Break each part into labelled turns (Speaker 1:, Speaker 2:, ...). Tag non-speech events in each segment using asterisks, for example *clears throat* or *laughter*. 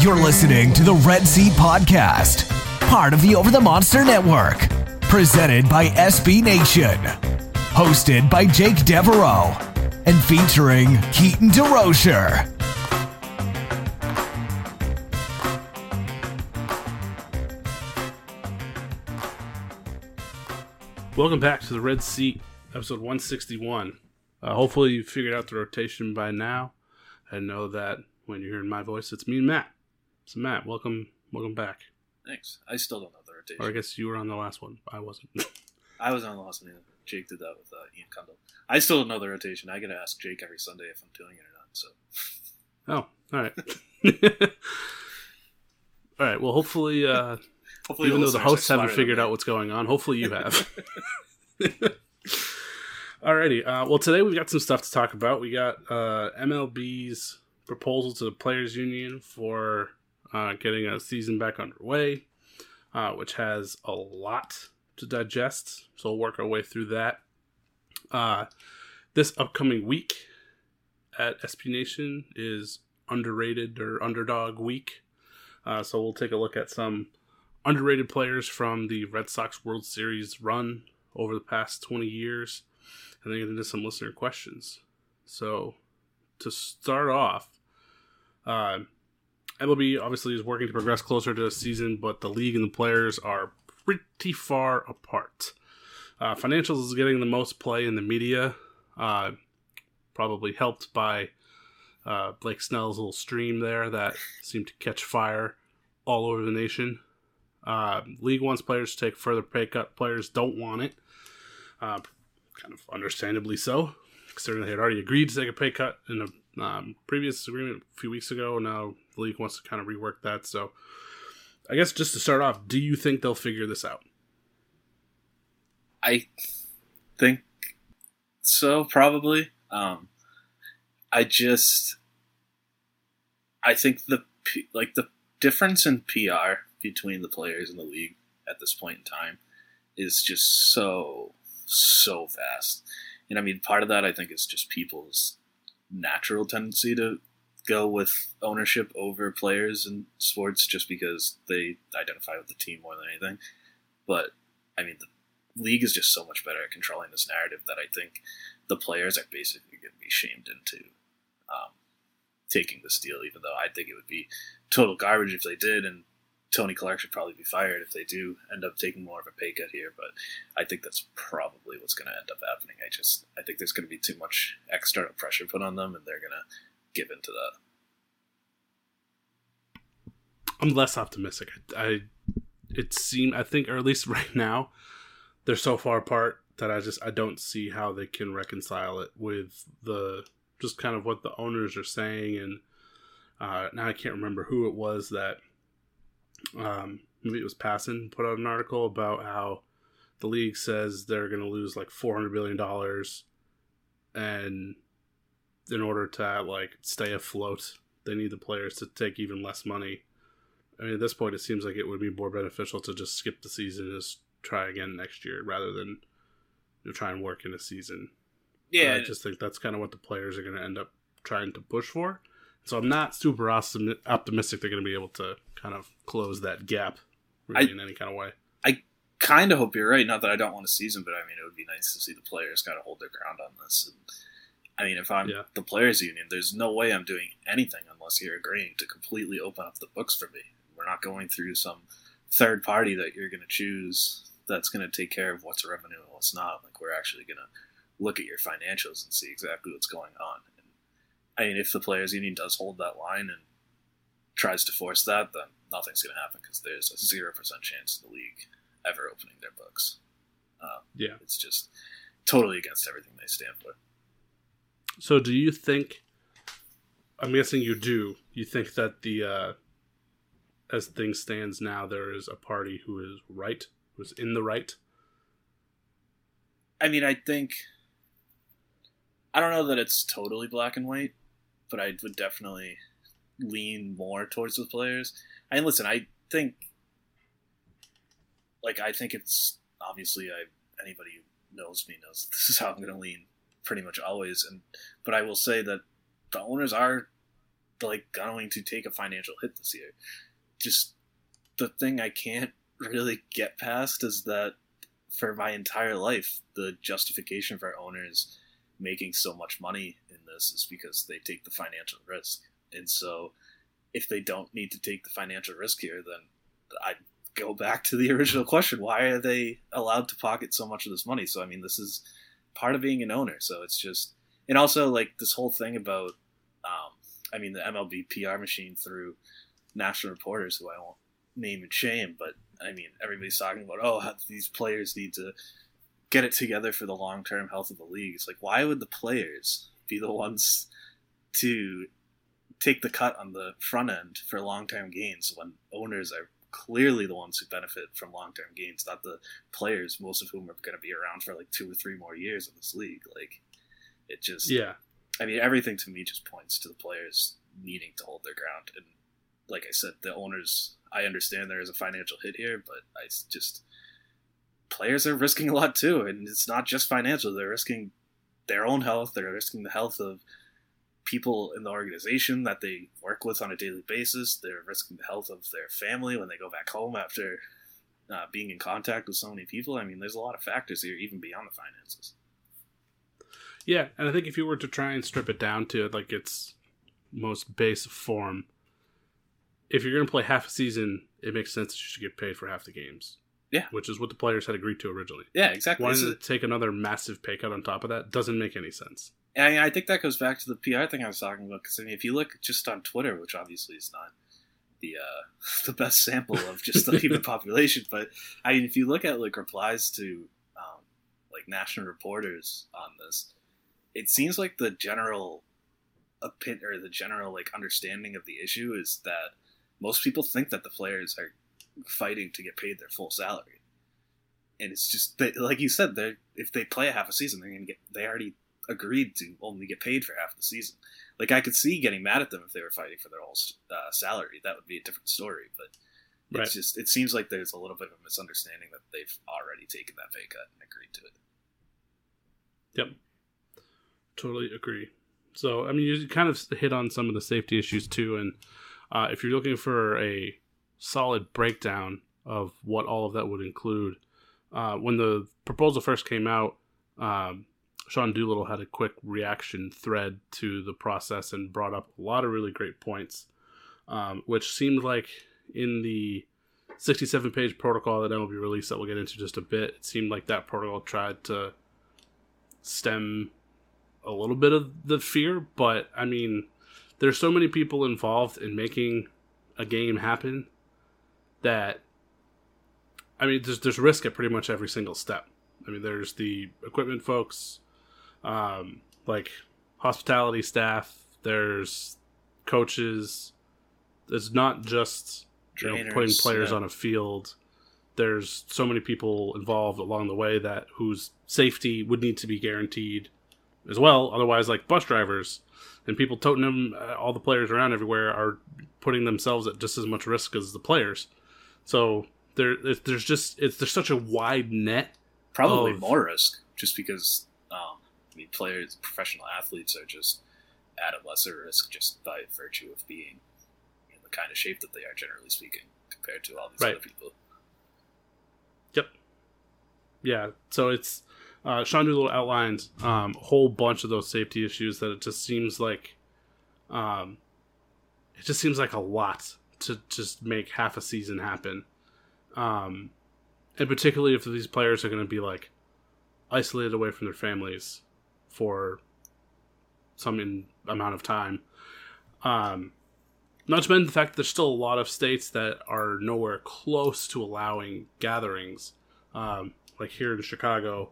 Speaker 1: You're listening to the Red Seat Podcast, part of the Over the Monster Network, presented by SB Nation, hosted by Jake Devereaux, and featuring Keaton DeRocher.
Speaker 2: Welcome back to the Red Seat, episode 161. Uh, hopefully, you figured out the rotation by now and know that when you're hearing my voice, it's me and Matt. So, Matt, welcome, welcome back.
Speaker 3: Thanks. I still don't know the rotation.
Speaker 2: Or I guess you were on the last one. I wasn't. *laughs*
Speaker 3: I was on the last one. Jake did that with uh, Ian Cundall. I still don't know the rotation. I gotta ask Jake every Sunday if I'm doing it or not. So
Speaker 2: oh, all right. *laughs* all right. Well, hopefully, uh, *laughs*
Speaker 3: hopefully,
Speaker 2: even though the hosts haven't figured out what's going on, hopefully you have. Alrighty. Uh, well, today we've got some stuff to talk about. We got uh, MLB's proposal to the Players Union for uh, getting a season back underway, uh, which has a lot to digest. So we'll work our way through that. Uh, this upcoming week at SB Nation is underrated or underdog week. Uh, so we'll take a look at some underrated players from the Red Sox World Series run over the past 20 years and then get into some listener questions. So to start off, uh, MLB obviously is working to progress closer to a season, but the league and the players are pretty far apart. Uh, financials is getting the most play in the media, uh, probably helped by uh, Blake Snell's little stream there that seemed to catch fire all over the nation. Uh, league wants players to take further pay cut. Players don't want it, uh, kind of understandably so, considering they had already agreed to take a pay cut in a um, previous agreement a few weeks ago. Now league wants to kind of rework that. So, I guess just to start off, do you think they'll figure this out?
Speaker 3: I think so, probably. Um, I just, I think the like the difference in PR between the players in the league at this point in time is just so so fast. And I mean, part of that I think is just people's natural tendency to go with ownership over players in sports just because they identify with the team more than anything. But I mean, the league is just so much better at controlling this narrative that I think the players are basically going to be shamed into um, taking this deal, even though I think it would be total garbage if they did. And Tony Clark should probably be fired if they do end up taking more of a pay cut here. But I think that's probably what's going to end up happening. I just I think there's going to be too much external pressure put on them, and they're going to give into that.
Speaker 2: I'm less optimistic. I, I it seem I think, or at least *laughs* right now, they're so far apart that I just I don't see how they can reconcile it with the just kind of what the owners are saying and uh, now I can't remember who it was that um, maybe it was Passan put out an article about how the league says they're going to lose like 400 billion dollars and in order to like stay afloat they need the players to take even less money I mean, at this point, it seems like it would be more beneficial to just skip the season and just try again next year rather than you know, try and work in a season.
Speaker 3: Yeah,
Speaker 2: I just think that's kind of what the players are going to end up trying to push for. So I'm not super optimi- optimistic they're going to be able to kind of close that gap really
Speaker 3: I-
Speaker 2: in any kind of way.
Speaker 3: I kind of hope you're right. Not that I don't want a season, but I mean, it would be nice to see the players kind of hold their ground on this. And, I mean, if I'm
Speaker 2: Yeah.
Speaker 3: the players' union, there's no way I'm doing anything unless you're agreeing to completely open up the books for me. We're not going through some third party that you're going to choose that's going to take care of what's revenue and what's not. Like, we're actually going to look at your financials and see exactly what's going on. And I mean, if the players' union does hold that line and tries to force that, then nothing's going to happen because there's a zero percent chance of the league ever opening their books. Uh,
Speaker 2: Yeah.
Speaker 3: it's just totally against everything they stand for.
Speaker 2: So do you think? I'm guessing you do. You think that the uh, as things stands now, there is a party who is right, who's in the right.
Speaker 3: I mean, I think I don't know that it's totally black and white, but I would definitely lean more towards the players. I And listen, I think like I think it's obviously I anybody who knows me knows this is how I'm going to lean pretty much always. And but I will say that the owners are like going to take a financial hit this year. Just the thing I can't *laughs* really get past is that for my entire life, the justification for owners making so much money in this is because they take the financial risk. And so if they don't need to take the financial risk here, then I go back to the *laughs* original question why are they allowed to pocket so much of this money? So, I mean, this is part of being an owner. So it's just, and also like this whole thing about, um, I mean, the MLB PR machine through national reporters who I won't name and shame, but I mean, everybody's talking about, oh, these players need to get it together for the long term health of the league. It's like, why would the players be the ones to take the cut on the front end for long term gains when owners are clearly the ones who benefit from long term gains, not the players, most of whom are going to be around for like two or three more years in this league? Like, it just,
Speaker 2: Yeah,
Speaker 3: I mean, everything to me just points to the players needing to hold their ground. And like I said, the owners, I understand there is a financial hit here, but I just, players are risking a lot too. And it's not just financial, they're risking their own health, they're risking the health of people in the organization that they work with on a daily basis, they're risking the health of their family when they go back home after uh, being in contact with so many people. I mean, there's a lot of factors here, even beyond the finances.
Speaker 2: yeah, and I think if you were to try and strip it down to like its most base form, if you're going to play half a season, it makes sense that you should get paid for half the games.
Speaker 3: Yeah.
Speaker 2: which is what the players had agreed to originally.
Speaker 3: Yeah, exactly.
Speaker 2: Wanting to take another massive pay cut on top of that doesn't make any sense.
Speaker 3: And I, think that goes back to the PR thing I was talking about. Because I mean, if you look just on Twitter, which obviously is not the uh, *laughs* the best sample of just the human population, but I mean, if you look at like replies to um, like national reporters on this, it seems like the general opinion or the general like understanding of the issue is that most people think that the players are fighting to get paid their full salary, and it's just like you said, they if they play a half a season, they're gonna get they already agreed to only get paid for half the season. Like I could see getting mad at them if they were fighting for their whole uh, salary. That would be a different story. But it's
Speaker 2: Right.
Speaker 3: just it seems like there's a little bit of a misunderstanding that they've already taken that pay cut and agreed to it.
Speaker 2: Yep. Totally agree. So, I mean, you kind of hit on some of the safety issues too. And uh, if you're looking for a solid breakdown of what all of that would include, uh, when the proposal first came out, um, Sean Doolittle had a quick reaction thread to the process and brought up a lot of really great points, um, which seemed like in the 67 page protocol that MLB released that we'll get into just a bit. It seemed like that protocol tried to stem a little bit of the fear, but I mean, there's so many people involved in making a game happen that I mean, there's there's risk at pretty much every single step. I mean, there's the equipment folks, um, like hospitality staff. There's coaches. It's not just you know, putting players
Speaker 3: yeah.
Speaker 2: on a field. There's so many people involved along the way that whose safety would need to be guaranteed as well. Otherwise, like bus drivers and people toting them, uh, all the players around everywhere are putting themselves at just as much risk as the players. So there, there's just it's there's such a wide net.
Speaker 3: Probably
Speaker 2: of-
Speaker 3: more risk, just because mean, players, professional athletes are just at a lesser risk just by virtue of being in the kind of shape that they are, generally speaking, compared to all these
Speaker 2: Right.
Speaker 3: other people.
Speaker 2: Yep. Yeah. So it's uh, Sean Doolittle outlined um, a whole bunch of those safety issues that it just seems like, um, it just seems like a lot to just make half a season happen, um, and particularly if these players are going to be like isolated away from their families for some in, amount of time. Um, not to mention the fact that there's still a lot of states that are nowhere close to allowing gatherings. Um, like here in Chicago,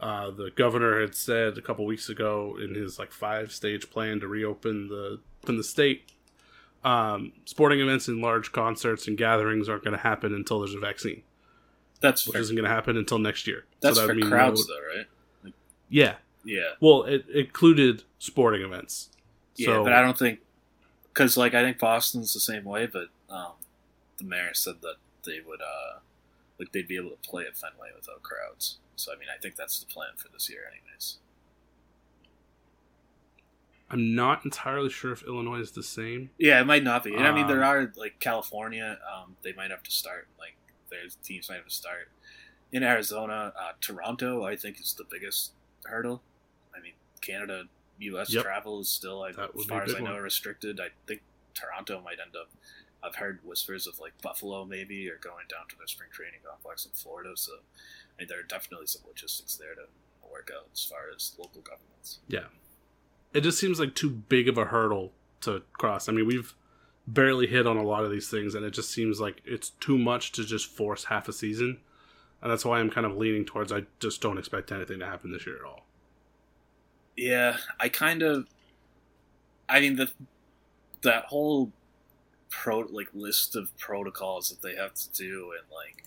Speaker 2: uh, the governor had said a couple weeks ago in his like five stage plan to reopen the open the state. Um, sporting events and large concerts and gatherings aren't going to happen until there's a vaccine,
Speaker 3: That's
Speaker 2: which
Speaker 3: fair.
Speaker 2: isn't going to happen until next year.
Speaker 3: That's
Speaker 2: that
Speaker 3: for
Speaker 2: mean
Speaker 3: crowds,
Speaker 2: no-
Speaker 3: though, right?
Speaker 2: Yeah.
Speaker 3: Yeah,
Speaker 2: Well, it included sporting events.
Speaker 3: yeah,
Speaker 2: So,
Speaker 3: but I don't think because like I think Boston's the same way, but um, the mayor said that they would uh, like they'd be able to play at Fenway without crowds. So I mean, I think that's the plan for this year, anyways.
Speaker 2: I'm not entirely sure if Illinois is the same.
Speaker 3: Yeah, it might not be. And I mean, there
Speaker 2: Um,
Speaker 3: are like California. Um, they might have to start. Like, their teams might have to start in Arizona. Uh, Toronto, I think, is the biggest hurdle. Canada, U.S.
Speaker 2: Yep.
Speaker 3: travel is still, I, as far as I know,
Speaker 2: one.
Speaker 3: restricted. I think Toronto might end up. I've heard whispers of like Buffalo maybe or going down to their spring training complex in Florida. So, I mean, there are definitely some logistics there to work out as far as local governments.
Speaker 2: Yeah. It just seems like too big of a hurdle to cross. I mean, we've barely hit on a lot of these things, and it just seems like it's too much to just force half a season. And that's why I'm kind of leaning towards I just don't expect anything to happen this year at all.
Speaker 3: Yeah, I kind of. I mean the that whole pro like list of protocols that they have to do and like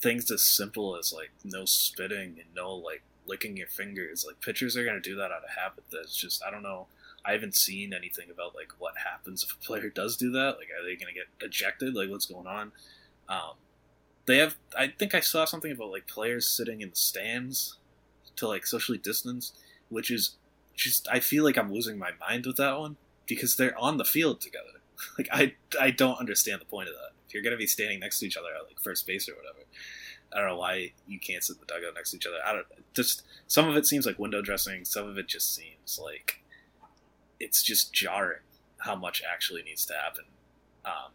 Speaker 3: things as simple as like no spitting and no like licking your fingers. Like pitchers are gonna do that out of habit. That's just I don't know. I haven't seen anything about like what happens if a player does do that. Like, are they gonna get ejected? Like, what's going on? Um, they have. I think I saw something about like players sitting in the stands to like socially distance, which is just I feel like I'm losing my mind with that one because they're on the field together. *laughs* Like I I don't understand the point of that. If you're gonna be standing next to each other at like first base or whatever, I don't know why you can't sit in the dugout next to each other. I don't just some of it seems like window dressing. Some of it just seems like it's just jarring how much actually needs to happen. Um,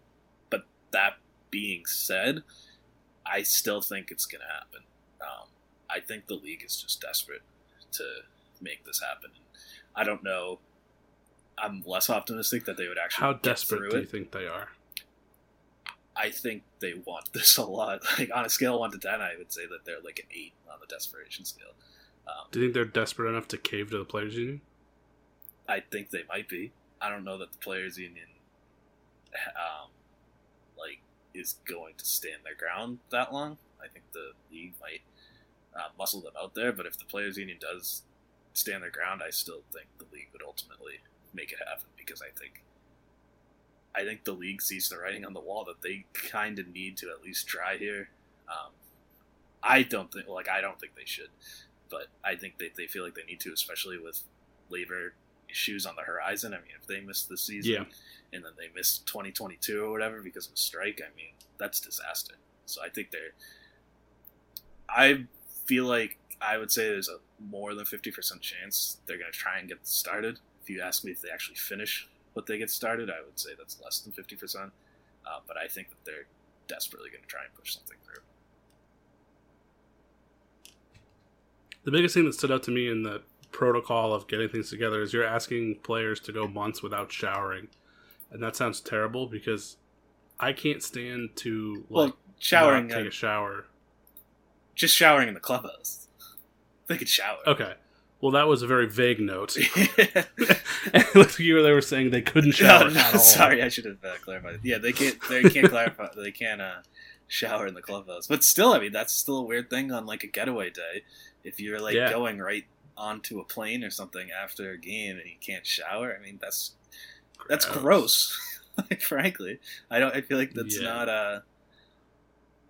Speaker 3: but that being said, I still think it's gonna happen. Um, I think the league is just desperate to make this happen. I don't know. I'm less optimistic that they would actually
Speaker 2: How desperate do
Speaker 3: it.
Speaker 2: you think they are?
Speaker 3: I think they want this a lot. *laughs* Like on a scale of one to ten, I would say that they're like an eight on the desperation scale. Um,
Speaker 2: Do you think they're desperate enough to cave to the players' union?
Speaker 3: I think they might be. I don't know that the players' union, um, like, is going to stand their ground that long. I think the league might uh, muscle them out there. But if the players' union does stand their ground, I still think the league would ultimately make it happen because I think, I think the league sees the writing on the wall that they kind of need to at least try here. Um, I don't think, like, I don't think they should, but I think that they feel like they need to, especially with labor issues on the horizon. I mean, if they miss the season
Speaker 2: Yeah.
Speaker 3: and then they miss 2022 or whatever because of a strike, I mean, that's disaster. So I think they're. I feel like I would say there's a more than 50% chance they're going to try and get started. If you ask me if they actually finish what they get started, I would say that's less than 50%. Uh, but I think that they're desperately going to try and push something through.
Speaker 2: The biggest thing that stood out to me in the protocol of getting things together is you're asking players to go months without showering, and that sounds terrible because I can't stand to like Well,
Speaker 3: showering,
Speaker 2: not take
Speaker 3: uh,
Speaker 2: a shower.
Speaker 3: just showering in the clubhouse. They could shower.
Speaker 2: Okay, well that was a very vague note. *laughs* it looked like you were, they were saying they couldn't shower
Speaker 3: no, no,
Speaker 2: at all.
Speaker 3: sorry, I should have uh, clarified. Yeah, they can't. They can't clarify. They can't uh, shower in the clubhouse. But still, I mean, that's still a weird thing on like a getaway day. If you're like
Speaker 2: Yeah.
Speaker 3: going right onto a plane or something after a game and you can't shower, I mean, that's that's gross. *laughs* like, Frankly, I don't. I feel like that's
Speaker 2: Yeah.
Speaker 3: not. Uh,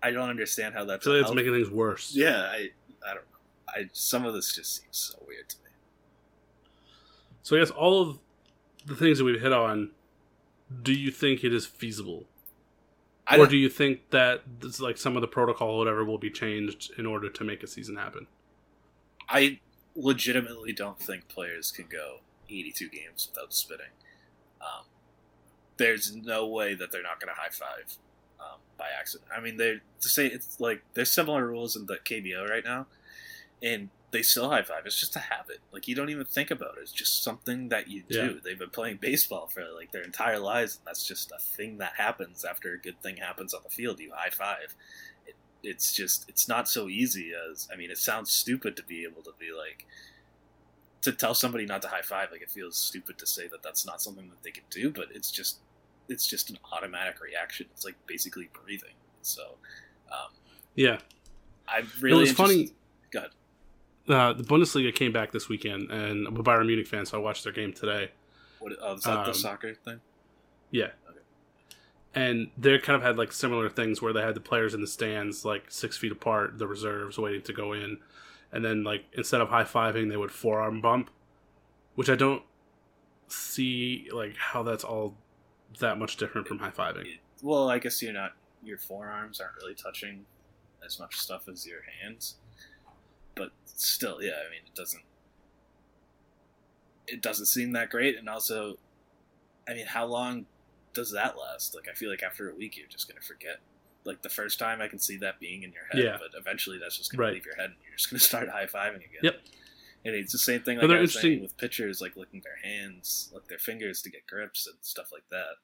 Speaker 3: I don't understand how
Speaker 2: I
Speaker 3: that's.
Speaker 2: feel like it's making things worse.
Speaker 3: Yeah, I. I don't. I some of this just seems so weird to me.
Speaker 2: So I guess all of the things that we've hit on, do you think it is feasible? Or do you think that this, like some of the protocol or whatever will be changed in order to make a season happen?
Speaker 3: I legitimately don't think players can go 82 games without spitting. Um, there's no way that they're not going to high five um, by accident. I mean, they're to say it's like there's similar rules in the KBO right now, and they still high five. It's just a habit. Like you don't even think about it. It's just something that you do.
Speaker 2: Yeah.
Speaker 3: They've been playing *laughs* baseball for like their entire lives, and that's just a thing that happens after a good thing happens on the field. You high five. It, it's just it's not so easy as I mean. It sounds stupid to be able to be like to tell somebody not to high five. Like it feels stupid to say that that's not something that they can do, but it's just it's just an automatic reaction. It's like basically breathing. So um,
Speaker 2: Yeah, it
Speaker 3: really
Speaker 2: was
Speaker 3: interested-
Speaker 2: funny.
Speaker 3: Go ahead.
Speaker 2: Uh, the Bundesliga came back this weekend, and I'm a Bayern Munich fan, so I watched their game today.
Speaker 3: What, oh, is that
Speaker 2: Um,
Speaker 3: the soccer thing?
Speaker 2: Yeah.
Speaker 3: Okay.
Speaker 2: And they kind of had like similar things where they had the players in the stands like six feet apart, the reserves waiting to go in, and then like instead of high fiving, they would forearm bump, which I don't see like how that's all that much different from high fiving.
Speaker 3: Well, I guess you're not. Your forearms aren't really touching as much stuff as your hands, but still, yeah. I mean, it doesn't. It doesn't seem that great, and also, I mean, how long does that last? Like, I feel like after a week, you're just gonna forget. Like the first time, I can see that being in your head,
Speaker 2: Yeah.
Speaker 3: but eventually, that's just gonna
Speaker 2: Right.
Speaker 3: leave your head, and you're just gonna *laughs* start high fiving again.
Speaker 2: Yep.
Speaker 3: And it's the same thing like I was saying with pitchers, like licking their hands, like their fingers to get grips and stuff like that.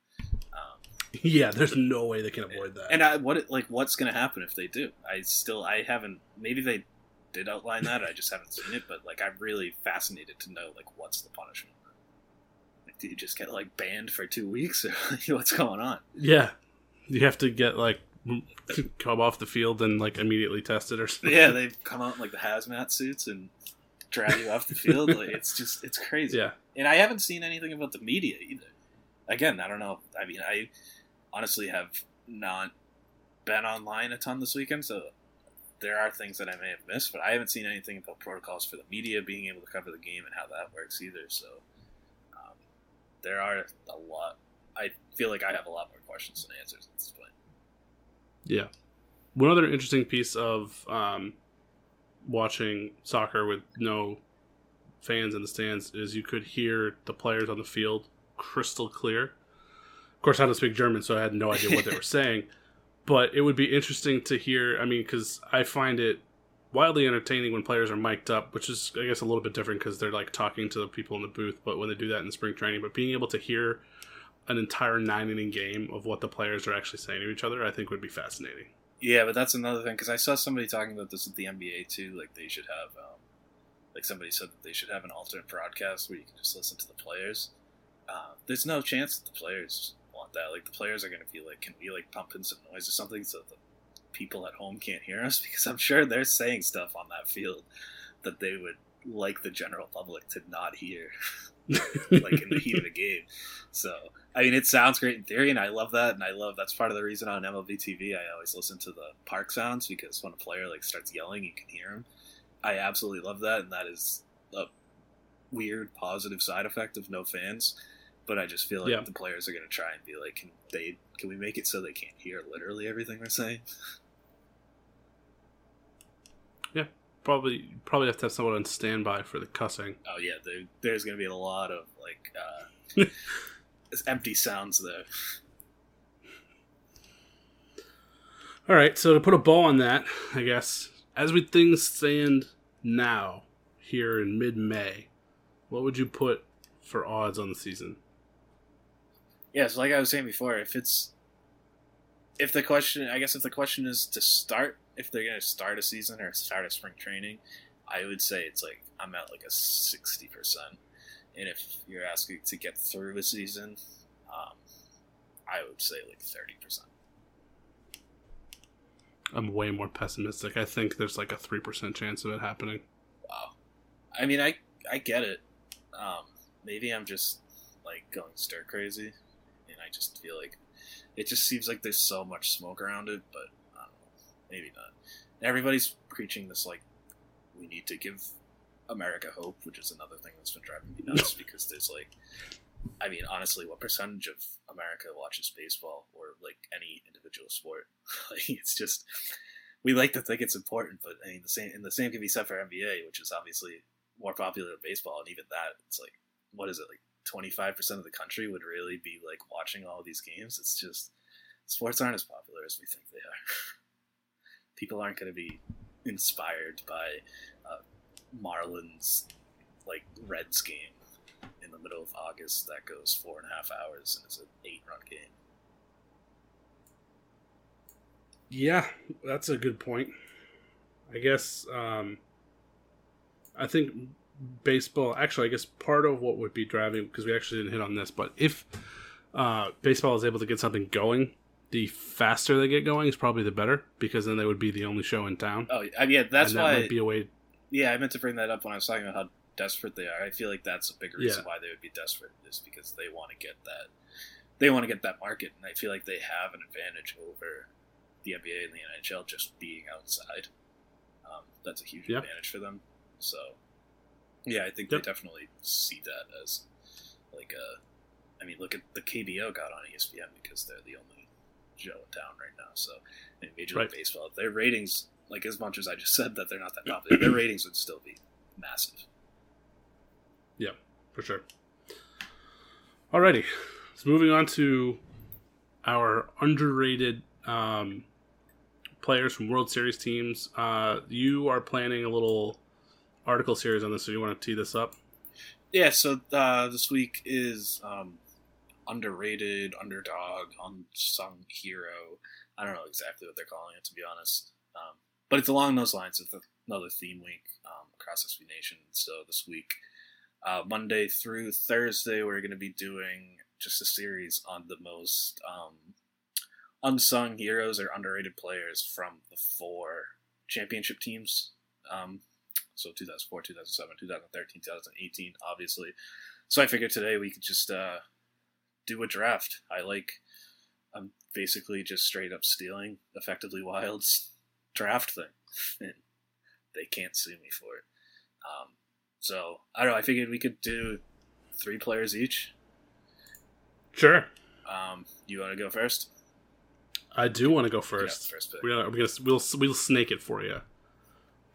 Speaker 3: Um, *laughs*
Speaker 2: yeah, there's no way they can avoid that.
Speaker 3: and I, what it- like what's going to happen if they do? I still I haven't. Maybe they did outline that. I just haven't seen it. But like I'm really fascinated to know like what's the punishment. Like, do you just get like banned for two weeks *laughs* or like, what's going on?
Speaker 2: yeah, you have to get like come off the field and like immediately tested or something.
Speaker 3: Yeah, they come out in like the hazmat suits and drag you off the field. *laughs* Like, it's just it's crazy.
Speaker 2: yeah.
Speaker 3: And I haven't seen anything about the media either. Again, I don't know. I mean, I honestly have not been online a ton this weekend, so there are things that I may have missed, but I haven't seen anything about protocols for the media being able to cover the game and how that works either. So um, there are a lot. I feel like I have a lot more questions than answers at this point.
Speaker 2: Yeah. One other interesting piece of um, watching soccer with no fans in the stands is you could hear the players on the field crystal clear. Of course, I don't speak German, so I had no idea what they were *laughs* saying. But it would be interesting to hear. I mean, because I find it wildly entertaining when players are mic'd up, which is, I guess, a little bit different because they're like talking to the people in the booth. But when they do that in spring training, but being able to hear an entire nine inning game of what the players are actually saying to each other, I think would be fascinating.
Speaker 3: Yeah, but that's another thing because I saw somebody talking about this at the NBA too. Like they should have, um, like somebody said that they should have an alternate broadcast where you can just listen to the players. Uh, there's no chance that the players want that. Like the players are going to be like, can we like pump in some noise or something so the people at home can't hear us? *laughs* Because I'm sure they're saying stuff on that field that they would like the general public to not hear, *laughs* like in the heat of the game. So I mean, it sounds great in theory, and I love that, and I love that's part of the reason on MLB TV I always listen to the park sounds because when a player like starts yelling, you can hear him. I absolutely love that, and that is a weird positive side effect of no fans. But I just feel like
Speaker 2: Yeah.
Speaker 3: the players are going to try and be like, can they? Can we make it so they can't hear literally everything we're saying?
Speaker 2: Yeah, probably, probably have to have someone on standby for the cussing.
Speaker 3: Oh yeah, there, there's going to be a lot of like uh, *laughs* empty sounds there.
Speaker 2: All right, so to put a bow on that, I guess as we things stand now, here in mid-May, what would you put for odds on the season?
Speaker 3: Yeah, so like I was saying before, if it's if the question, I guess if the question is to start, if they're gonna start a season or start a spring training, I would say it's like I'm at like a sixty percent, and if you're asking to get through a season, um, I would say like thirty percent.
Speaker 2: I'm way more pessimistic. I think there's like a three percent chance of it happening.
Speaker 3: Wow. I mean, I I get it. Um, maybe I'm just like going stir crazy, I just feel like it just seems like there's so much smoke around it, but I don't know, maybe not. Everybody's preaching this like we need to give America hope, which is another thing that's been driving me nuts *laughs* because there's like, I mean, honestly, what percentage of America watches baseball or like any individual sport? *laughs* like, it's just we like to think it's important, but I mean, the same and the same can be said for NBA, which is obviously more popular than baseball, and even that, it's like, what is it like? 25% of the country would really be like watching all these games. It's just sports aren't as popular as we think they are. *laughs* People aren't going to be inspired by uh, Marlins like Reds game in the middle of August that goes four and a half hours and it's an eight run game.
Speaker 2: Yeah, that's a good point. I guess um, I think baseball. Actually, I guess part of what would be driving because we actually didn't hit on this, but if uh, baseball is able to get something going, the faster they get going is probably the better because then they would be the only show in town.
Speaker 3: Oh, I mean, yeah, that's
Speaker 2: and that
Speaker 3: why.
Speaker 2: might be a way.
Speaker 3: Yeah, I meant to bring that up when I was talking about how desperate they are. I feel like that's a big reason
Speaker 2: Yeah.
Speaker 3: why they would be desperate is because they want to get that. They want to get that market, and I feel like they have an advantage over the NBA and the NHL just being outside. Um, that's a huge
Speaker 2: Yeah.
Speaker 3: advantage for them. So, yeah, I think
Speaker 2: Yep.
Speaker 3: they definitely see that as like a. I mean, look at the KBO got on ESPN because they're the only show in town right now. So, Major League
Speaker 2: Right.
Speaker 3: Baseball, their ratings, like as much as I just *laughs* said that they're not that popular, their ratings would still be massive.
Speaker 2: Yeah, for sure. Alrighty, so moving on to our underrated um, players from World Series teams. Uh, you are planning a little article series on this, so you want to tee this up?
Speaker 3: Yeah, so uh, this week is um, underrated, underdog, unsung hero. I don't know exactly what they're calling it, to be honest. Um, but it's along those lines. It's another theme week um, across SB Nation. So this week, uh, Monday through Thursday, we're going to be doing just a series on the most um, unsung heroes or underrated players from the four championship teams. Um, so 2004, 2007, 2013, 2018, obviously. So I figured today we could just uh, do a draft. I like, I'm basically just straight up stealing Effectively Wild's draft thing, *laughs* and they can't sue me for it. Um, so I don't know. I figured we could do three players each.
Speaker 2: Sure.
Speaker 3: Um, you want to go first?
Speaker 2: I do want to go first.
Speaker 3: First.
Speaker 2: We're gonna, we're gonna we'll we'll snake it for you.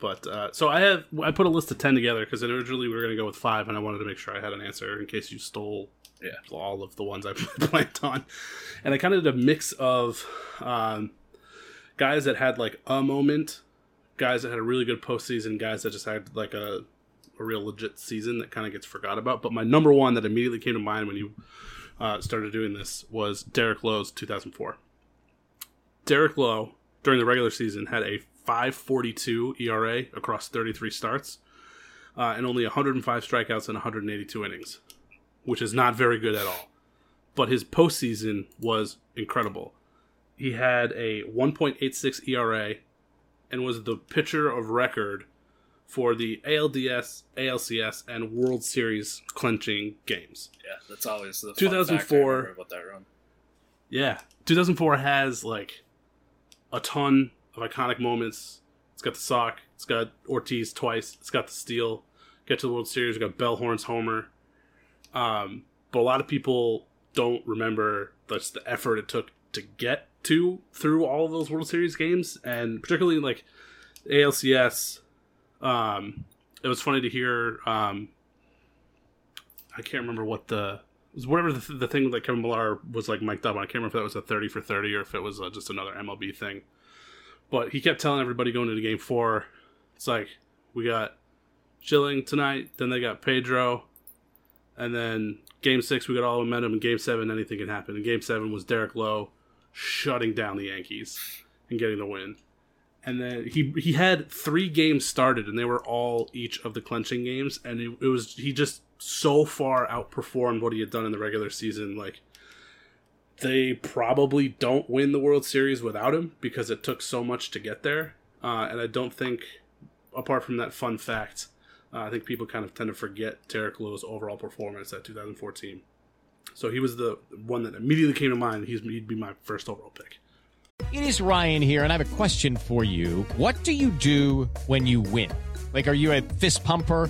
Speaker 2: But uh, so I have I put a list of ten together because originally we were gonna go with five, and I wanted to make sure I had an answer in case you stole
Speaker 3: Yeah.
Speaker 2: all of the ones I *laughs* planned on. And I kind of did a mix of um, guys that had like a moment, guys that had a really good postseason, guys that just had like a a real legit season that kind of gets forgot about. But my number one that immediately came to mind when you uh, started doing this was Derek Lowe's 2004. Derek Lowe during the regular season had a 5.42 ERA across 33 starts, uh, and only 105 strikeouts and 182 innings, which is not very good at all. But his postseason was incredible. He had a 1.86 ERA and was the pitcher of record for the ALDS, ALCS, and World Series clinching games.
Speaker 3: Yeah, that's always the
Speaker 2: 2004.
Speaker 3: fact about that run.
Speaker 2: Yeah, 2004 has like a ton of iconic moments. It's got the sock. It's got Ortiz twice. It's got the steal. Get to the World Series. We got Bellhorn's homer. Um, but a lot of people don't remember just the effort it took to get to through all of those World Series games, and particularly like ALCS. Um, it was funny to hear. Um, I can't remember what the was whatever the, the thing that Kevin Millar was like mic'd up on. I can't remember if that was a thirty for thirty or if it was uh, just another MLB thing. But he kept telling everybody going into game four, it's like we got Schilling tonight, then they got Pedro, and then game six we got all the momentum. In game seven, anything can happen. And game seven was Derek Lowe shutting down the Yankees and getting the win. And then he he had three games started, and they were all each of the clenching games. And it, it was he just so far outperformed what he had done in the regular season. Like they probably don't win the World Series without him because it took so much to get there. Uh, and I don't think, apart from that fun fact, uh, I think people kind of tend to forget Derek Lowe's overall performance at 2014. So he was the one that immediately came to mind. He's, he'd be my first overall pick.
Speaker 4: It is Ryan here, and I have a question for you. What do you do when you win? Like, are you a fist pumper?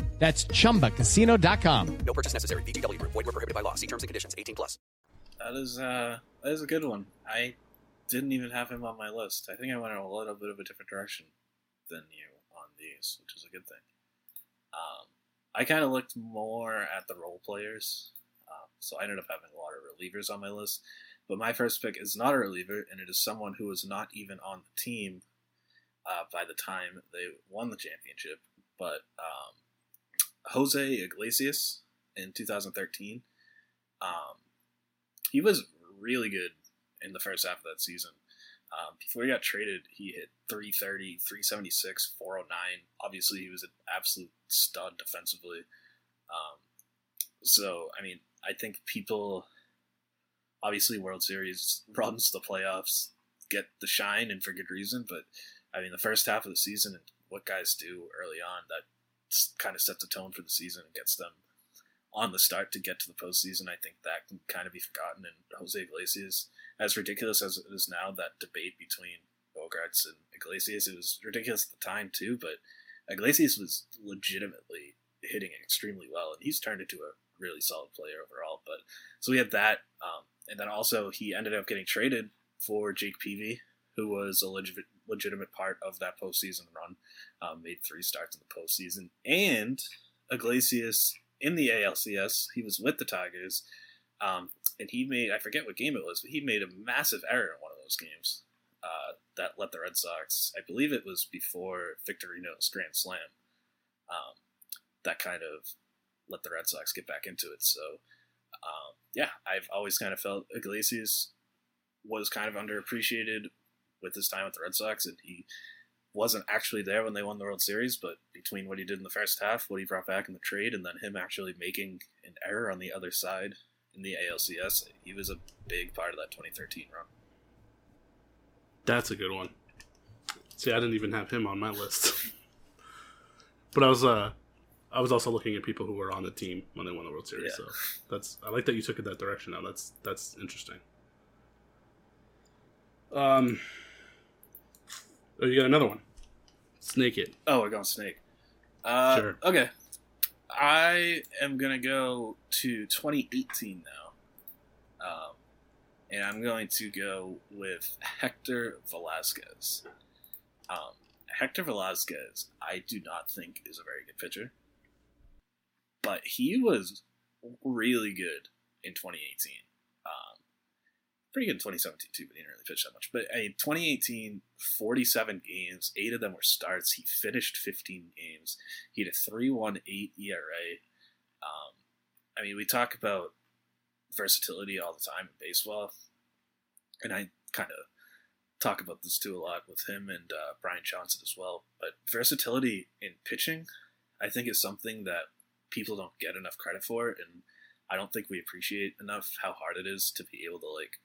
Speaker 4: That's chumbacasino.com.
Speaker 5: No purchase necessary. VGW Group. Void were prohibited by law. See terms and conditions. 18 plus.
Speaker 3: That is uh that is a good one. I didn't even have him on my list. I think I went in a little bit of a different direction than you on these, which is a good thing. Um, I kind of looked more at the role players, um, so I ended up having a lot of relievers on my list. But my first pick is not a reliever, and it is someone who was not even on the team uh, by the time they won the championship. But um, Jose Iglesias in 2013. Um, he was really good in the first half of that season. Um, before he got traded, he hit 330, 376, 409. Obviously, he was an absolute stud defensively. Um, so, I mean, I think people, obviously, World Series runs the playoffs get the shine and for good reason. But, I mean, the first half of the season and what guys do early on, that kind of sets the tone for the season and gets them on the start to get to the postseason. I think that can kind of be forgotten. And Jose Iglesias, as ridiculous as it is now, that debate between Bogaerts and Iglesias, it was ridiculous at the time too. But Iglesias was legitimately hitting extremely well, and he's turned into a really solid player overall. But so we had that, um, and then also he ended up getting traded for Jake Peavy, who was a legit, legitimate part of that postseason run. Um, made three starts in the postseason, and Iglesias in the ALCS, he was with the Tigers, um, and he made I forget what game it was, but he made a massive error in one of those games uh, that let the Red Sox. I believe it was before Victorino's grand slam. Um, that kind of let the Red Sox get back into it. So, um, yeah, I've always kind of felt Iglesias was kind of underappreciated with his time with the Red Sox, and he wasn't actually there when they won the World Series, but between what he did in the first half, what he brought back in the trade, and then him actually making an error on the other side in the ALCS, he was a big part of that 2013 run.
Speaker 2: That's a good one. See, I didn't even have him on my list, *laughs* but I was uh, I was also looking at people who were on the team when they won the World Series.
Speaker 3: Yeah.
Speaker 2: So that's I like that you took it that direction. Now that's that's interesting. Um, oh, you got another one. Snake it.
Speaker 3: Oh, we're going Snake. Uh,
Speaker 2: Sure.
Speaker 3: Okay. I am going to go to 2018 now. Um, and I'm going to go with Hector Velazquez. Um, Hector Velazquez, I do not think is a very good pitcher. But he was really good in 2018. Pretty good in 2017 too, but he didn't really pitch that much. But I mean, 2018, 47 games, eight of them were starts. He finished 15 games. He had a 3.18 ERA. Um, I mean, we talk about versatility all the time in baseball, and I kind of talk about this too a lot with him and uh, Brian Johnson as well. But versatility in pitching, I think, is something that people don't get enough credit for, and I don't think we appreciate enough how hard it is to be able to like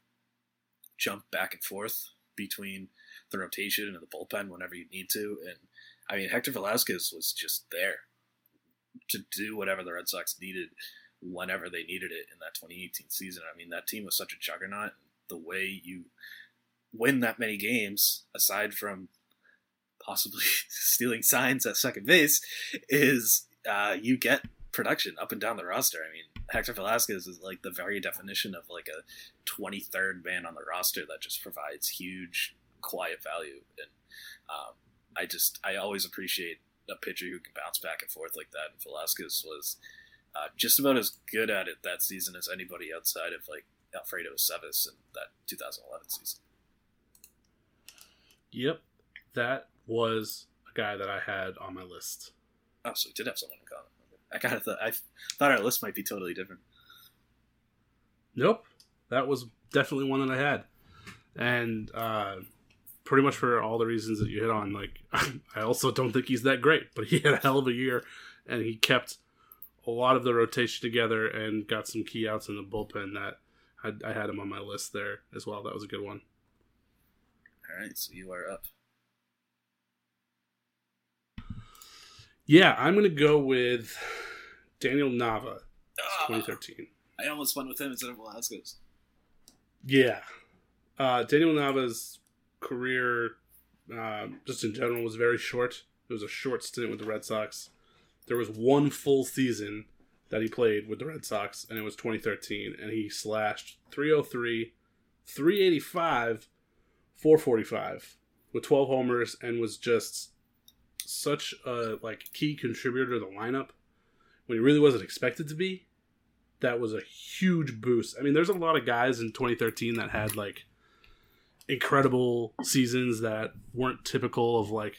Speaker 3: jump back and forth between the rotation and the bullpen whenever you need to. And I mean, Hector Velazquez was just there to do whatever the Red Sox needed whenever they needed it in that 2018 season. I mean, that team was such a juggernaut. The way you win that many games, aside from possibly *laughs* stealing signs at second base, is uh, you get production up and down the roster. I mean, Hector Velazquez is like the very definition of like a 23rd man on the roster that just provides huge quiet value. And um, I just, I always appreciate a pitcher who can bounce back and forth like that. And Velazquez was uh, just about as good at it that season as anybody outside of like Alfredo Aceves in that 2011 season.
Speaker 2: Yep, that was a guy that I had on my list.
Speaker 3: Oh, so we did have someone in common. I kind of thought I thought our list might be totally different.
Speaker 2: Nope, that was definitely one that I had, and uh, pretty much for all the reasons that you hit on. Like, *laughs* I also don't think he's that great, but he had a hell of a year, and he kept a lot of the rotation together and got some key outs in the bullpen. That I, I had him on my list there as well. That was a good one.
Speaker 3: All right, so you are up.
Speaker 2: Yeah, I'm gonna go with Daniel Nava,
Speaker 3: Ah,
Speaker 2: 2013.
Speaker 3: I almost went with him instead of Velazquez.
Speaker 2: Yeah, uh, Daniel Nava's career, uh, just in general, was very short. It was a short stint with the Red Sox. There was one full season that he played with the Red Sox, and it was 2013, and he slashed 303, 385, 445 with 12 homers, and was just such a like key contributor to the lineup when he really wasn't expected to be. That was a huge boost. I mean, there's a lot of guys in 2013 that had like incredible seasons that weren't typical of like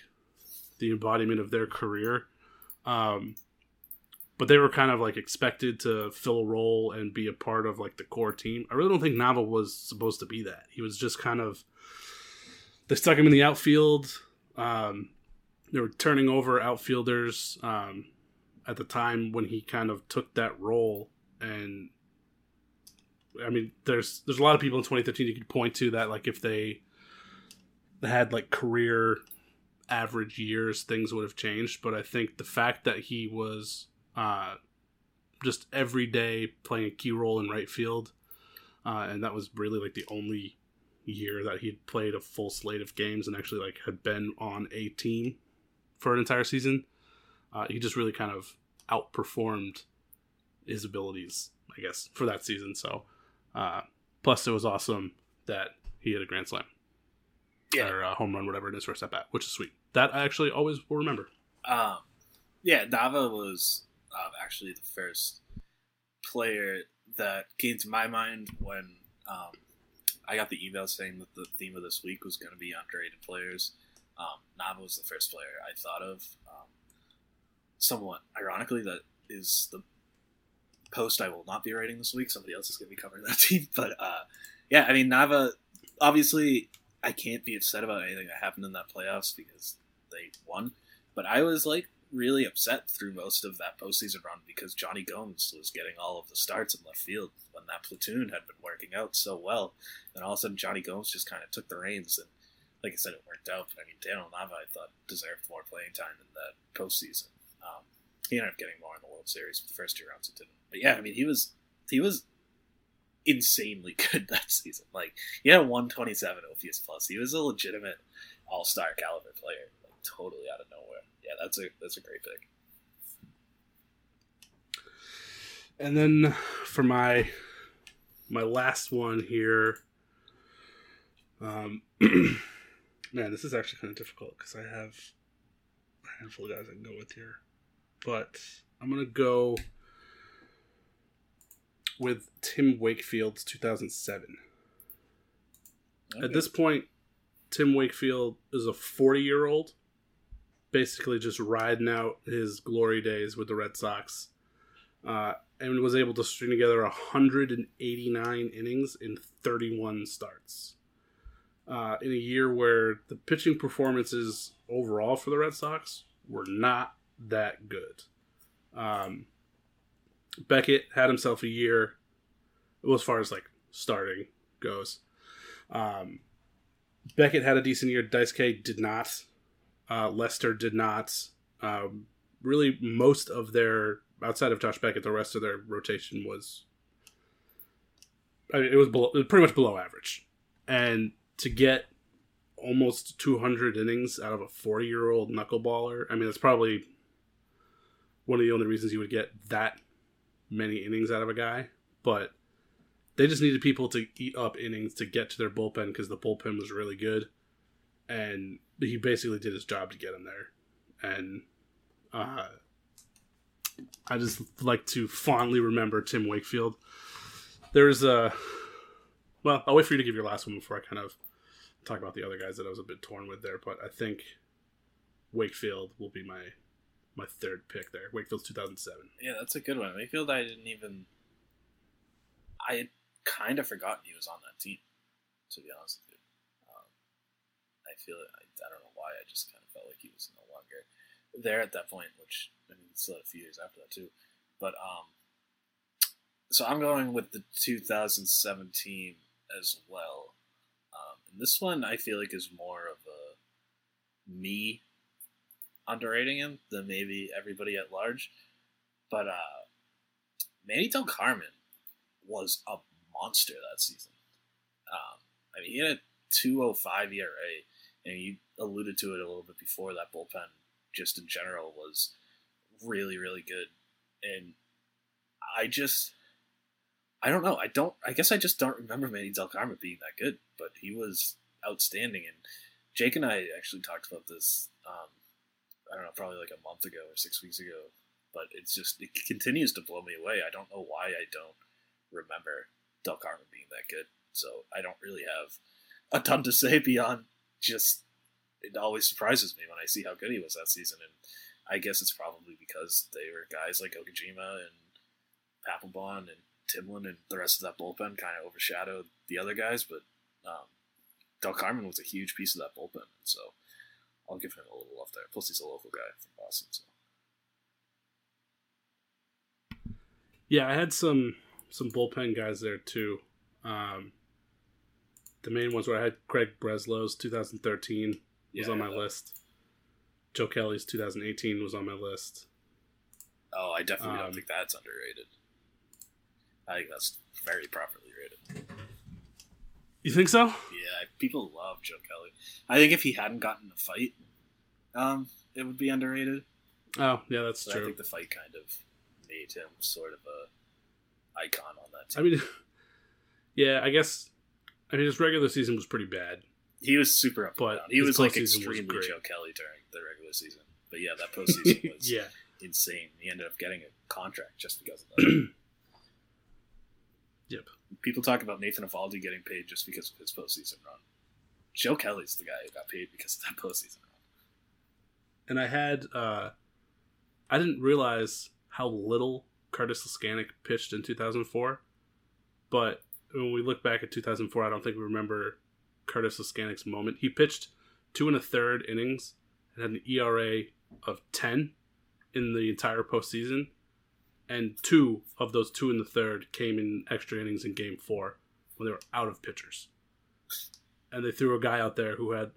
Speaker 2: the embodiment of their career. Um, but they were kind of like expected to fill a role and be a part of like the core team. I really don't think Nava was supposed to be that. He was just kind of they stuck him in the outfield. Um, they were turning over outfielders um, at the time when he kind of took that role, and I mean, there's there's a lot of people in 2013 you could point to that like if they had like career average years, things would have changed. But I think the fact that he was uh, just every day playing a key role in right field, uh, and that was really like the only year that he'd played a full slate of games and actually like had been on a team for an entire season. Uh, he just really kind of outperformed his abilities, I guess, for that season. So, uh, plus it was awesome that he had a grand slam
Speaker 3: Yeah.
Speaker 2: or a home run, whatever in his first at bat, which is sweet. That I actually always will remember.
Speaker 3: Um, yeah, Nava was um, actually the first player that came to my mind when um, I got the email saying that the theme of this week was going to be underrated players. Um, Nava was the first player I thought of. Um, somewhat ironically, that is the post I will not be writing this week. Somebody else is going to be covering that *laughs* team. But uh, yeah, I mean, Nava, obviously, I can't be upset about anything that happened in that playoffs because they won. But I was like really upset through most of that postseason run because Jonny Gomes was getting all of the starts in left field when that platoon had been working out so well. And all of a sudden, Jonny Gomes just kind of took the reins. And like I said, it worked out. But I mean, Daniel Nava, I thought, deserved more playing time in the postseason. Um, he ended up getting more in the World Series, but the first two rounds it didn't. But yeah, I mean, he was he was insanely *laughs* good that season. Like he had a 127 OPS plus. He was a legitimate All Star caliber player, like totally out of nowhere. Yeah, that's a that's a great pick.
Speaker 2: And then for my my last one here, um, *clears throat* man, this is actually kind of difficult because I have a handful of guys I can go with here, but I'm gonna go with Tim Wakefield's 2007. At this point, Tim Wakefield is a 40 year old, basically just riding out his glory days with the Red Sox, uh, and was able to string together 189 innings in 31 starts. Uh, in a year where the pitching performances overall for the Red Sox were not that good. Um, Beckett had himself a year, well, as far as like starting goes. Um, Beckett had a decent year. Dice K did not. Uh, Lester did not. Um, really, most of their outside of Josh Beckett, the rest of their rotation was. I mean, it was below, it was pretty much below average, and to get almost 200 innings out of a 40 year old knuckleballer, I mean, that's probably one of the only reasons you would get that many innings out of a guy. But they just needed people to eat up innings to get to their bullpen because the bullpen was really good, and he basically did his job to get him there. And uh, I just like to fondly remember Tim Wakefield. There's a well, I'll wait for you to give your last one before I kind of talk about the other guys that I was a bit torn with there. But I think Wakefield will be my my third pick there. Wakefield's 2007.
Speaker 3: Yeah, that's a good one. Wakefield, I didn't even. I had kind of forgotten he was on that team, to be honest with you. Um, I feel I, I don't know why. I just kind of felt like he was no longer there at that point, which I mean, still a few years after that too. But um, so I'm going with the 2017 as well. This one I feel like is more of a me underrating him than maybe everybody at large. But uh, Manny Delcarmen was a monster that season. Um, I mean, he had a 205 ERA, and you alluded to it a little bit before that bullpen, just in general, was really, really good. And I just, I don't know. I don't, I guess I just don't remember Manny Delcarmen being that good, but he was outstanding. And Jake and I actually talked about this, um, I don't know, probably like a month ago or six weeks ago. But it's just, it continues to blow me away. I don't know why I don't remember Delcarmen being that good. So I don't really have a ton to say beyond just it always surprises me when I see how good he was that season. And I guess it's probably because they were guys like Okajima and Papelbon and Timlin and the rest of that bullpen kind of overshadowed the other guys. But um, Delcarmen was a huge piece of that bullpen. So I'll give him a little love there. Plus, he's a local guy from Boston. So.
Speaker 2: Yeah, I had some some bullpen guys there too. Um, the main ones where I had Craig Breslow's 2013 was
Speaker 3: Yeah,
Speaker 2: on my list. Joe Kelly's 2018 was on my list.
Speaker 3: Oh, I definitely
Speaker 2: Um,
Speaker 3: don't think that's underrated. I think that's very properly rated.
Speaker 2: You think so?
Speaker 3: Yeah, people love Joe Kelly. I think if he hadn't gotten a fight, um, it would be underrated.
Speaker 2: Oh, yeah, that's
Speaker 3: But I think the fight kind of made him sort of a icon on that team.
Speaker 2: I mean, *laughs* yeah, I guess. I mean, his regular season was pretty bad.
Speaker 3: he was super up
Speaker 2: but.
Speaker 3: He was like
Speaker 2: was
Speaker 3: extremely
Speaker 2: great.
Speaker 3: Joe Kelly during the regular season. But yeah, that postseason *laughs* was
Speaker 2: yeah,
Speaker 3: insane. He ended up getting a contract just because of *clears throat* that.
Speaker 2: Yep.
Speaker 3: People talk about Nathan Eovaldi getting paid just because of his postseason run. Joe Kelly's the guy who got paid because of that *laughs* postseason run.
Speaker 2: And I had. uh I didn't realize how little Curtis Leskanic pitched in 2004, but when we look back at 2004, I don't think we remember Curtis Leskanic's moment. He pitched two and a third innings and had an ERA of 10 in the entire postseason, and two of those two in the third came in extra innings in Game Four when they were out of pitchers, and they threw a guy out there who had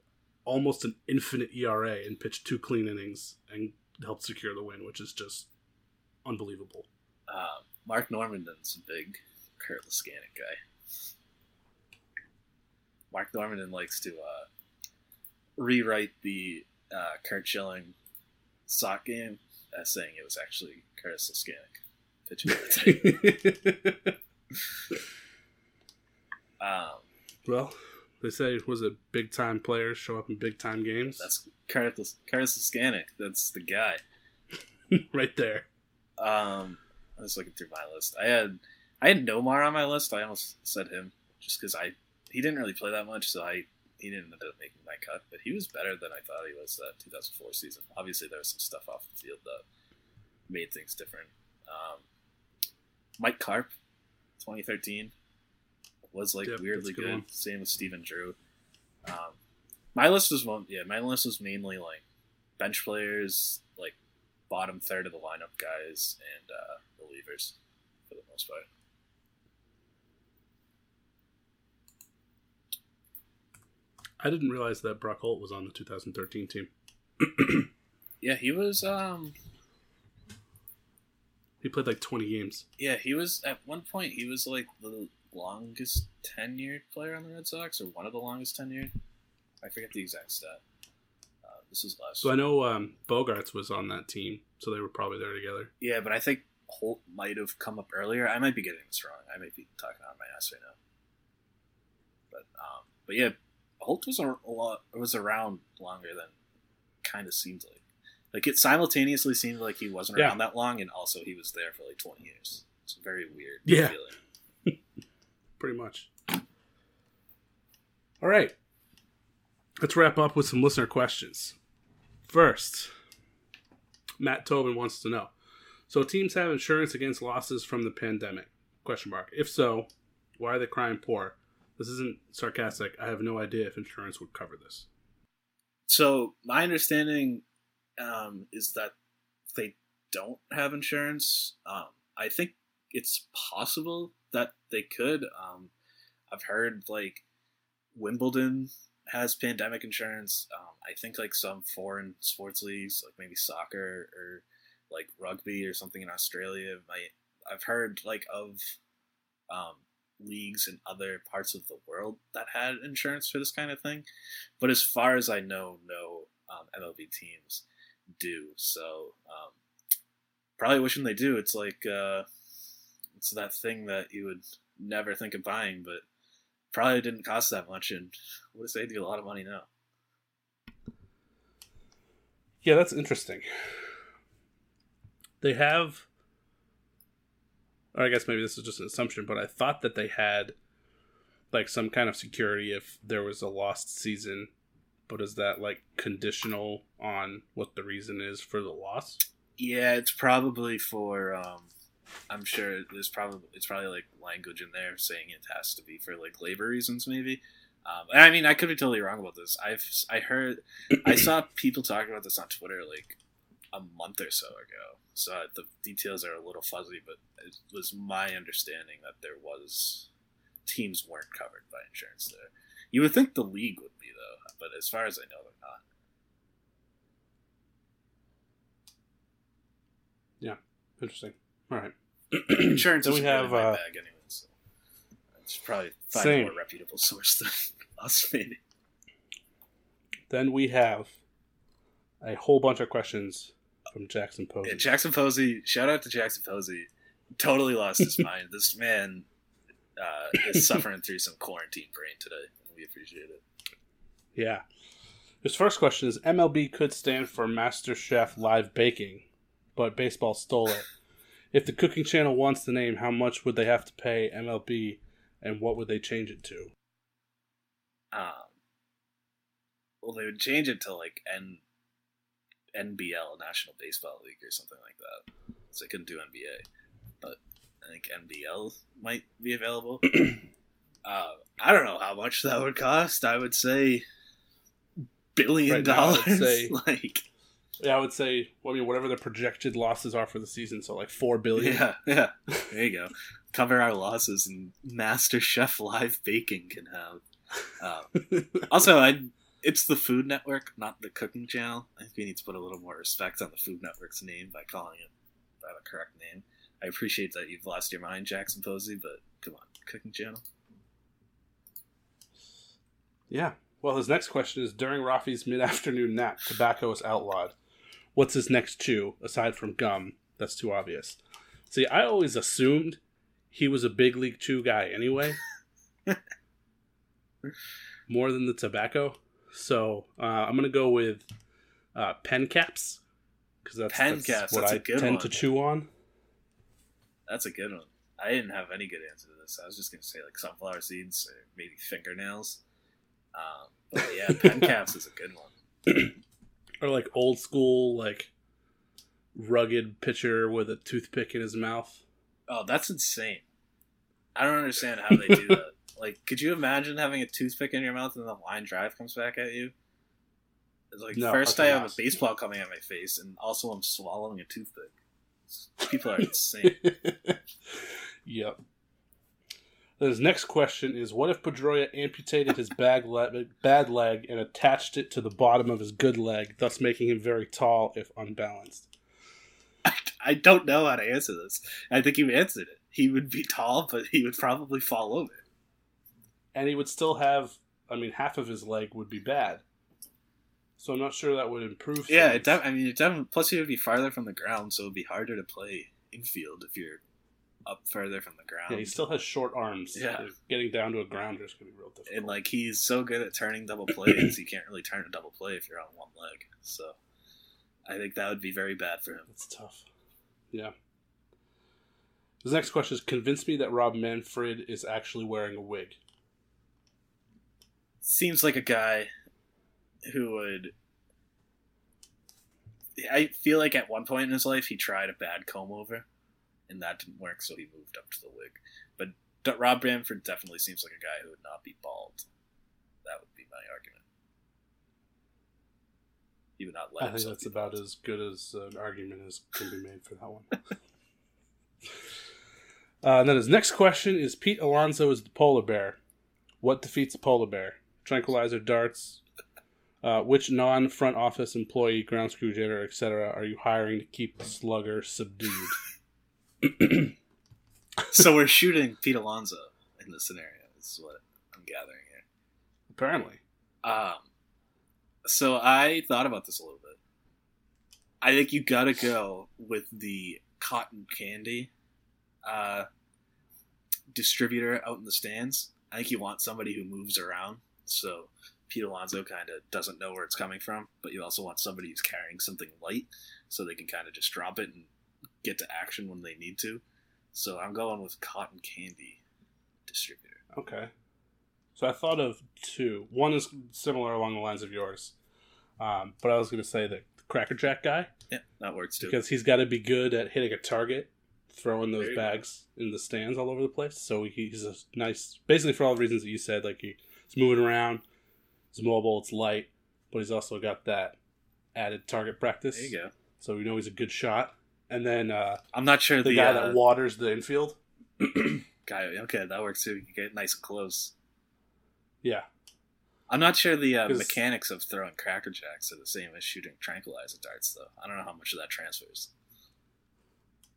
Speaker 2: almost an infinite ERA and pitched two clean innings and helped secure the win, which is just unbelievable.
Speaker 3: Uh, Mark Normandin's a big Kurt Leskanic guy. Mark Normandin likes to uh, rewrite the uh, Curt Schilling sock game as saying it was actually Curtis Leskanic *laughs* um,
Speaker 2: well, they say was it big time players show up in big time games?
Speaker 3: that's Curtis, Curtis Leskanic. That's the guy. *laughs*
Speaker 2: right there.
Speaker 3: Um, I was looking through my list. I had I had Nomar on my list. I almost said him just because I he didn't really play that much, so I he didn't end up making my cut. But he was better than I thought he was that 2004 season. Obviously, there was some stuff off the field that made things different. Um, Mike Carp, 2013, was like
Speaker 2: Yep,
Speaker 3: weirdly
Speaker 2: good
Speaker 3: good. Same with Stephen Drew. Um, my list was one. Yeah, my list was mainly like bench players, like bottom third of the lineup guys, and uh, relievers. For the most part.
Speaker 2: I didn't realize that Brock Holt was on the 2013 team. *clears throat*
Speaker 3: Yeah, he was. Um,
Speaker 2: He played like 20 games.
Speaker 3: yeah, he was at one point. He was like the longest tenured player on the Red Sox, or one of the longest tenured. I forget the exact stat. Uh, this is last.
Speaker 2: So I know um, Bogaerts was on that team, so they were probably there together.
Speaker 3: Yeah, but I think Holt might have come up earlier. I might be getting this wrong. I might be talking out of my ass right now. But um, but yeah, Holt was a, lot was around longer than kind of seemed like. Like it simultaneously seemed like he wasn't
Speaker 2: Yeah.
Speaker 3: around that long, and also he was there for like twenty years. It's a very weird
Speaker 2: Yeah.
Speaker 3: feeling. *laughs*
Speaker 2: Pretty much. All right. Let's wrap up with some listener questions. First, Matt Tobin wants to know. So teams have insurance against losses from the pandemic? Question mark. If so, why are they crying poor? This isn't sarcastic. I have no idea if insurance would cover this.
Speaker 3: So my understanding um, is that they don't have insurance. Um, I think it's possible that they could. Um, I've heard like Wimbledon has pandemic insurance. Um, I think like some foreign sports leagues, like maybe soccer or like rugby or something in Australia, might. I've heard like of um, leagues in other parts of the world that had insurance for this kind of thing. But as far as I know, no um, MLB teams do. So um, probably wishing they do. It's like uh, it's that thing that you would never think of buying, but probably didn't cost that much, and would have saved you a lot of money now.
Speaker 2: Yeah, that's interesting. They have, or I guess maybe this is just an assumption, but I thought that they had like some kind of security if there was a lost season. But is that like conditional on what the reason is for the loss?
Speaker 3: Yeah, it's probably for. Um, I'm sure there's probably it's probably like language in there saying it has to be for like labor reasons, maybe. Um, and I mean, I could be totally wrong about this. I've I heard I saw people talking about this on Twitter like a month or so ago. So the details are a little fuzzy, but it was my understanding that there was teams weren't covered by insurance there. You would think the league would be though, but as far as I know, they're not.
Speaker 2: Yeah, interesting. All right. *clears throat*
Speaker 3: Insurance
Speaker 2: Then we have,
Speaker 3: my
Speaker 2: uh,
Speaker 3: bag anyway. So I should probably find
Speaker 2: Same.
Speaker 3: a more reputable *laughs* source than us, maybe.
Speaker 2: Then we have a whole bunch of questions from Jackson Posey.
Speaker 3: Yeah, Jackson Posey. Shout out to Jackson Posey. Totally lost his *laughs* mind. This man uh, is suffering through some quarantine brain today, and we appreciate it.
Speaker 2: Yeah. His first question is MLB could stand for Master Chef Live Baking, but baseball stole it. *laughs* If the cooking channel wants the name, how much would they have to pay MLB and what would they change it to?
Speaker 3: Um, well, they would change it to like N NBL National Baseball League or something like that. So I couldn't do NBA, but I think NBL might be available. *clears throat* uh, I don't know how much that would cost. I would say billion
Speaker 2: Right now,
Speaker 3: dollars.
Speaker 2: say- *laughs*
Speaker 3: like
Speaker 2: Yeah, I would say, I mean, whatever the projected losses are for the season, so like four billion.
Speaker 3: yeah, yeah. *laughs* There you go. Cover our losses, and Master Chef Live Baking can have. Uh, *laughs* Also, I it's the Food Network, not the Cooking Channel. I think we need to put a little more respect on the Food Network's name by calling it by the correct name. I appreciate that you've lost your mind, Jackson Posey, but come on, Cooking Channel.
Speaker 2: Yeah. Well, his next question is during Rafi's mid afternoon nap, tobacco is outlawed. What's his next chew, aside from gum? That's too obvious. See, I always assumed he was a big league chew guy anyway. *laughs* More than the tobacco. So uh, I'm going to go with uh, pen caps. Because that's,
Speaker 3: Pen
Speaker 2: that's
Speaker 3: caps,
Speaker 2: what
Speaker 3: that's
Speaker 2: I
Speaker 3: a good
Speaker 2: tend
Speaker 3: one.
Speaker 2: to chew on.
Speaker 3: That's a good one. I didn't have any good answer to this. I was just gonna say like sunflower seeds or maybe fingernails. Um, but yeah, *laughs* pen caps is a good one.
Speaker 2: Or like old school, like rugged pitcher with a toothpick in his mouth.
Speaker 3: Oh, that's insane. I don't understand how they do that. *laughs* Like, could you imagine having a toothpick in your mouth and the line drive comes back at you? It's like
Speaker 2: No,
Speaker 3: first
Speaker 2: I
Speaker 3: have a baseball coming at my face, and also I'm swallowing a toothpick. People are insane. *laughs*
Speaker 2: Yep. His next question is: What if Pedroia amputated his bad leg, bad leg and attached it to the bottom of his good leg, thus making him very tall if unbalanced? *laughs*
Speaker 3: I don't know how to answer this. I think you answered it. He would be tall, but he would probably fall over.
Speaker 2: And he would still have, I mean, half of his leg would be bad. So I'm not sure that would improve.
Speaker 3: Yeah, it def- I mean, it definitely. Plus, he would be farther from the ground, so it would be harder to play infield if you're up further from the ground.
Speaker 2: Yeah, he still has short arms.
Speaker 3: Yeah.
Speaker 2: Getting down to a grounder is going to be real difficult.
Speaker 3: and like he's so good at turning double plays, you can't really turn a double play if you're on one leg. So, I think that would be very bad for him.
Speaker 2: That's tough. Yeah. His next question is Convince me that Rob Manfred is actually wearing a wig.
Speaker 3: Seems like a guy who would. I feel like at one point in his life he tried a bad comb over, and that didn't work, so he moved up to the wig. But D- Rob Manfred definitely seems like a guy who would not be bald. That would be my argument. He would not let
Speaker 2: I think that's about
Speaker 3: bald.
Speaker 2: as good as an argument as can be made for that one. *laughs* uh, and then his next question is Pete Alonso is the polar bear. What defeats a polar bear? Tranquilizer darts. Uh, which non front office employee, ground screw janitor, etc., are you hiring to keep the slugger subdued? *clears throat*
Speaker 3: so we're shooting Pete Alonso in this scenario. This is what I'm gathering here.
Speaker 2: Apparently.
Speaker 3: Um, so I thought about this a little bit. I think you gotta go with the cotton candy uh, distributor out in the stands. I think you want somebody who moves around. So Pete Alonso kind of doesn't know where it's coming from, but you also want somebody who's carrying something light so they can kind of just drop it and get to action when they need to. So I'm going with cotton candy distributor.
Speaker 2: Okay. So I thought of two. One is similar along the lines of yours. Um, but I was going to say the Cracker Jack guy
Speaker 3: Yeah, that works too.
Speaker 2: because he's got to be good at hitting a target, throwing those
Speaker 3: you go.
Speaker 2: bags in the stands all over the place. So he's a nice, basically for all the reasons that you said, like he, he's moving around, he's mobile, it's light, but he's also got that added target practice.
Speaker 3: there you go.
Speaker 2: So we know he's a good shot. And then uh,
Speaker 3: I'm not sure
Speaker 2: the,
Speaker 3: the,
Speaker 2: guy
Speaker 3: uh,
Speaker 2: that waters the infield. *clears throat*
Speaker 3: guy. Okay, that works too. You can get nice and close.
Speaker 2: Yeah.
Speaker 3: I'm not sure the uh, mechanics of throwing cracker jacks are the same as shooting tranquilizer darts, though. I don't know how much of that transfers.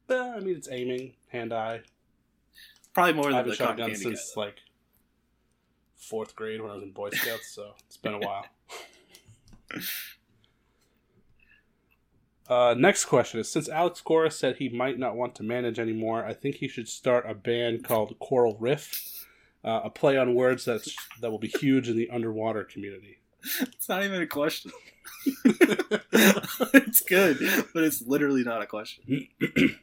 Speaker 2: But, I mean, it's aiming, hand eye.
Speaker 3: Probably more than the
Speaker 2: shot a
Speaker 3: cotton
Speaker 2: since
Speaker 3: guy.
Speaker 2: like fourth grade when I was in Boy Scouts, so it's been a *laughs* while. Uh, next question is Since Alex Cora said he might not want to manage anymore, I think he should start a band called Coral Riff, uh, a play on words that's, that will be huge in the underwater community.
Speaker 3: It's not even a question. *laughs* it's good, but it's literally not a question. *clears throat*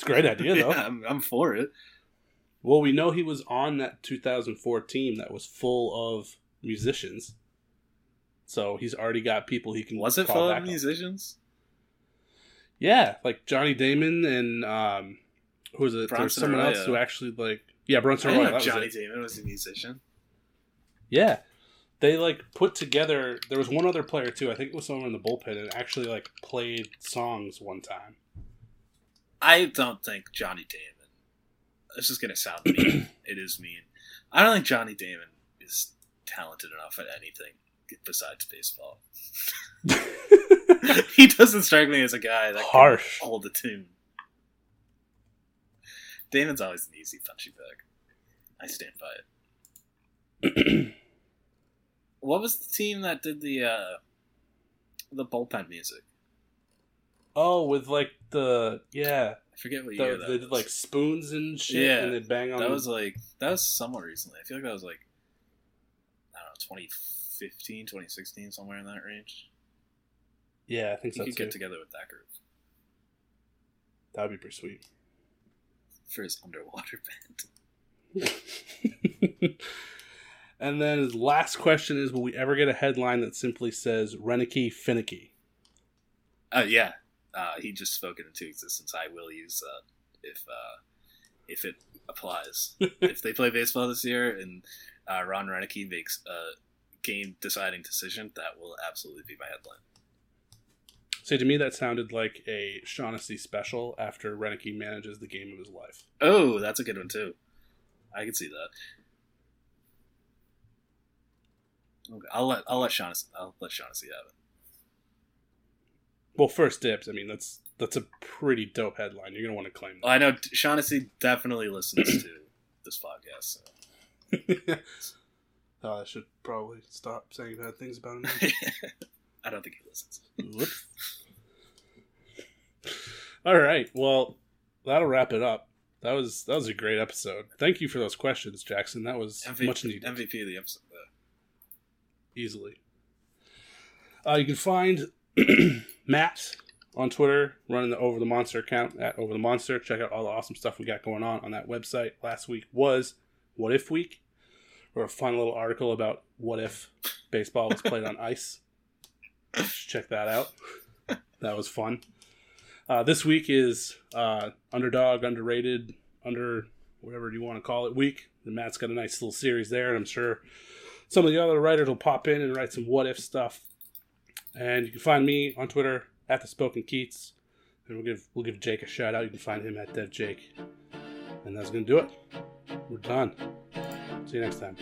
Speaker 2: It's a great idea, though. *laughs*
Speaker 3: Yeah, I'm, I'm for it.
Speaker 2: Well, we know he was on that 2004 team that was full of musicians. So he's already got people he can.
Speaker 3: Was it full of
Speaker 2: on.
Speaker 3: musicians?
Speaker 2: Yeah, like Johnny Damon and um, who was it? There was
Speaker 3: Bronson
Speaker 2: someone else who actually like yeah, Bronson
Speaker 3: I
Speaker 2: Arroyo.
Speaker 3: didn't know
Speaker 2: that was
Speaker 3: Johnny
Speaker 2: it.
Speaker 3: Damon was a musician.
Speaker 2: Yeah, they like put together. There was one other player too. I think it was someone in the bullpen and actually like played songs one time.
Speaker 3: I don't think Johnny Damon. This is gonna sound mean. *clears throat* it is mean. I don't think Johnny Damon is talented enough at anything besides baseball. *laughs* he doesn't strike me as a guy that
Speaker 2: Harsh.
Speaker 3: can hold a tune. Damon's always an easy punchy bag. I stand by it. *clears throat* what was the team that did the uh, the bullpen music?
Speaker 2: Oh, with like the yeah,
Speaker 3: forget what
Speaker 2: the,
Speaker 3: year that
Speaker 2: they
Speaker 3: was.
Speaker 2: did like spoons and shit,
Speaker 3: Yeah,
Speaker 2: and they bang on.
Speaker 3: That was like that was somewhat recently. I feel like that was like I don't know, 2015, 2016, somewhere in that range.
Speaker 2: yeah, I think
Speaker 3: You
Speaker 2: so
Speaker 3: could
Speaker 2: too.
Speaker 3: get together with that group
Speaker 2: That would be pretty sweet.
Speaker 3: for his underwater *laughs* band. *laughs*
Speaker 2: and then his last question is: Will we ever get a headline that simply says "Roenicke finicky"?
Speaker 3: Oh yeah, uh, he just spoke it into existence. I will use that if uh, if it applies. *laughs* if they play baseball this year and uh, Ron Roenicke makes a game deciding decision, that will absolutely be my headline.
Speaker 2: So to me, that sounded like a Shaughnessy special after Renicky manages the game of his life.
Speaker 3: Oh, that's a good one too. I can see that. Okay, I'll let I'll let Shaughnessy I'll let Shaughnessy have it.
Speaker 2: Well, first dibs. I mean, that's that's a pretty dope headline. You're gonna want to claim
Speaker 3: Well, I know Shaughnessy definitely listens to this podcast. So.
Speaker 2: that. *laughs* oh, I should probably stop saying bad things about him. *laughs*
Speaker 3: I don't think he listens.
Speaker 2: Whoops. All right. Well, that'll wrap it up. That was that was a great episode. Thank you for those questions, Jackson. That was
Speaker 3: MVP,
Speaker 2: much needed.
Speaker 3: MVP of the episode. Though.
Speaker 2: easily. Uh, you can find *clears throat* Matt on Twitter running the Over the Monster account at Over the Monster. Check out all the awesome stuff we got going on on that website. Last week was What If Week, or a fun little article about what if baseball was played on ice. Check that out. That was fun. Uh, this week is uh, underdog, underrated, under whatever you want to call it week. And Matt's got a nice little series there, and I'm sure some of the other writers will pop in and write some what if stuff. And you can find me on Twitter at the Spoken Keats, and we'll give we'll give Jake a shout out. You can find him at Dev Jake, and that's gonna do it. We're done. See you next time.